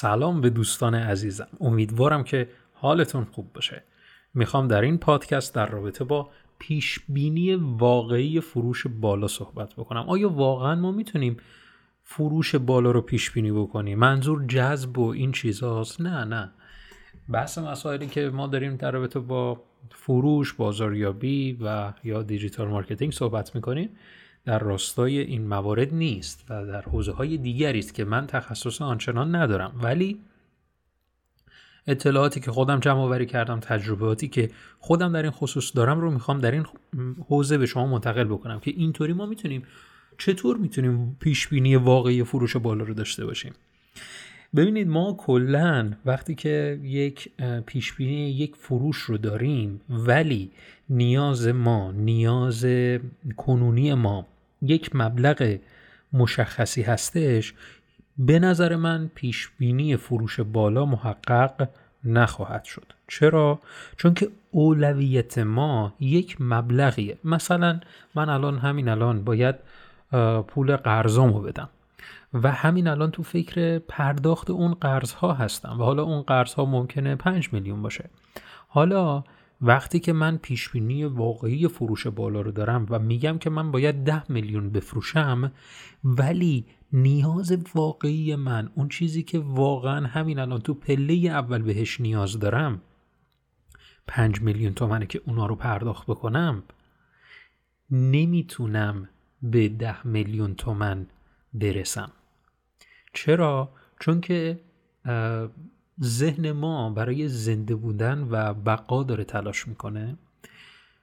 سلام به دوستان عزیزم. امیدوارم که حالتون خوب باشه. می‌خوام در این پادکست در رابطه با پیش بینی واقعی فروش بالا صحبت بکنم. آیا واقعا ما می‌تونیم فروش بالا رو پیش بینی بکنیم؟ منظور جذب و این چیزهاست نه نه. بحث مسائلی که ما داریم در رابطه با فروش بازاریابی و یا digital marketing صحبت می‌کنیم. در راستای این موارد نیست و در حوزه های دیگری است که من تخصص آنچنان ندارم. ولی اطلاعاتی که خودم جمع آوری کردم تجرباتی که خودم در این خصوص دارم رو می‌خوام در این حوزه به شما منتقل بکنم که اینطوری ما می‌تونیم چطور می‌تونیم پیش بینی واقعی فروش بالا رو داشته باشیم. ببینید ما کلا وقتی که یک پیش بینی یک فروش رو داریم ولی نیاز ما نیاز کنونی ما یک مبلغ مشخصی هستش به نظر من پیش بینی فروش بالا محقق نخواهد شد. چرا؟ چون که اولویت ما یک مبلغیه. مثلا من الان همین الان باید پول قرضامو بدم و همین الان تو فکر پرداخت اون قرض ها هستم و حالا اون قرض ها ممکنه 5 میلیون باشه. حالا وقتی که من پیش بینی واقعی فروش بالا رو دارم و میگم که من باید 10 میلیون بفروشم ولی نیاز واقعی من اون چیزی که واقعا همین الان تو پله اول بهش نیاز دارم 5 میلیون تومنه که اونا رو پرداخت بکنم نمی‌تونم به 10 میلیون تومن برسم چرا؟ چون که ذهن ما برای زنده بودن و بقا داره تلاش می‌کنه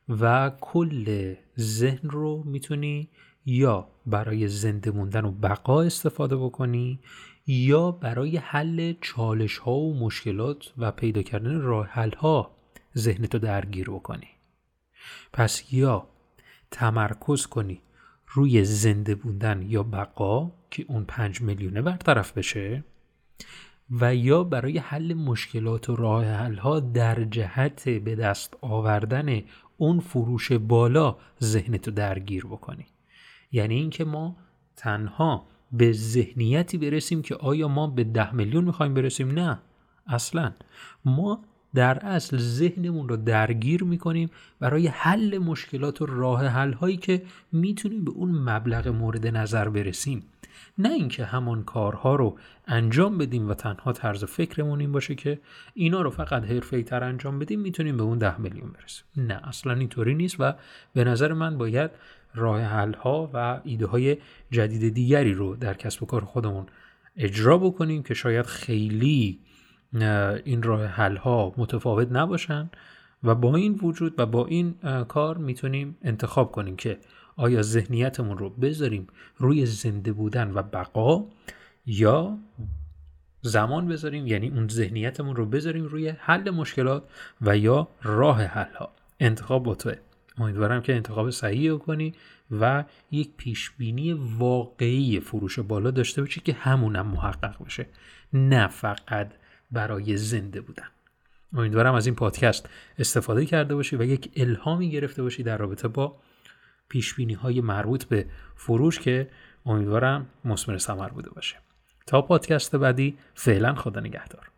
و کل ذهن رو می‌تونی یا برای زنده موندن و بقا استفاده بکنی یا برای حل چالش ها و مشکلات و پیدا کردن راه حل ها ذهنتو درگیر بکنی. پس یا تمرکز کنی روی زنده بودن یا بقا که اون پنج میلیونه برطرف بشه و یا برای حل مشکلات و راه ها در جهت به دست آوردن اون فروش بالا ذهنتو درگیر بکنی. یعنی اینکه ما تنها به ذهنیتی برسیم که آیا ما به ده میلیون می‌خوایم برسیم؟ نه اصلا. ما در اصل ذهنمون رو درگیر می‌کنیم برای حل مشکلات و راه حل هایی که می‌تونیم به اون مبلغ مورد نظر برسیم. نه اینکه همان کارها رو انجام بدیم و تنها طرز فکرمون این باشه که اینا رو فقط حرفه‌ای تر انجام بدیم می‌تونیم به اون ده میلیون برسیم. نه اصلا اینطوری نیست و به نظر من باید راه حل ها و ایده های جدید دیگری رو در کسب و کار خودمون اجرا بکنیم که شاید خیلی این راه حل ها متفاوت نباشن و با این وجود و با این کار می‌تونیم انتخاب کنیم که آیا ذهنیتمون رو بذاریم روی زنده بودن و بقا یا زمان بذاریم؟ یعنی اون ذهنیتمون رو بذاریم روی حل مشکلات و یا راه حل ها انتخاب با توه. امیدوارم که انتخاب صحیحی رو کنی و یک پیش بینی واقعی فروش بالا داشته باشی که همونم محقق بشه نه فقط برای زنده بودن. امیدوارم از این پادکست استفاده کرده باشی و یک الهامی گرفته باشی در رابطه با پیش بینی های مربوط به فروش که امیدوارم مثمر ثمر بوده باشه. تا پادکست بعدی فعلا خدا نگهدار.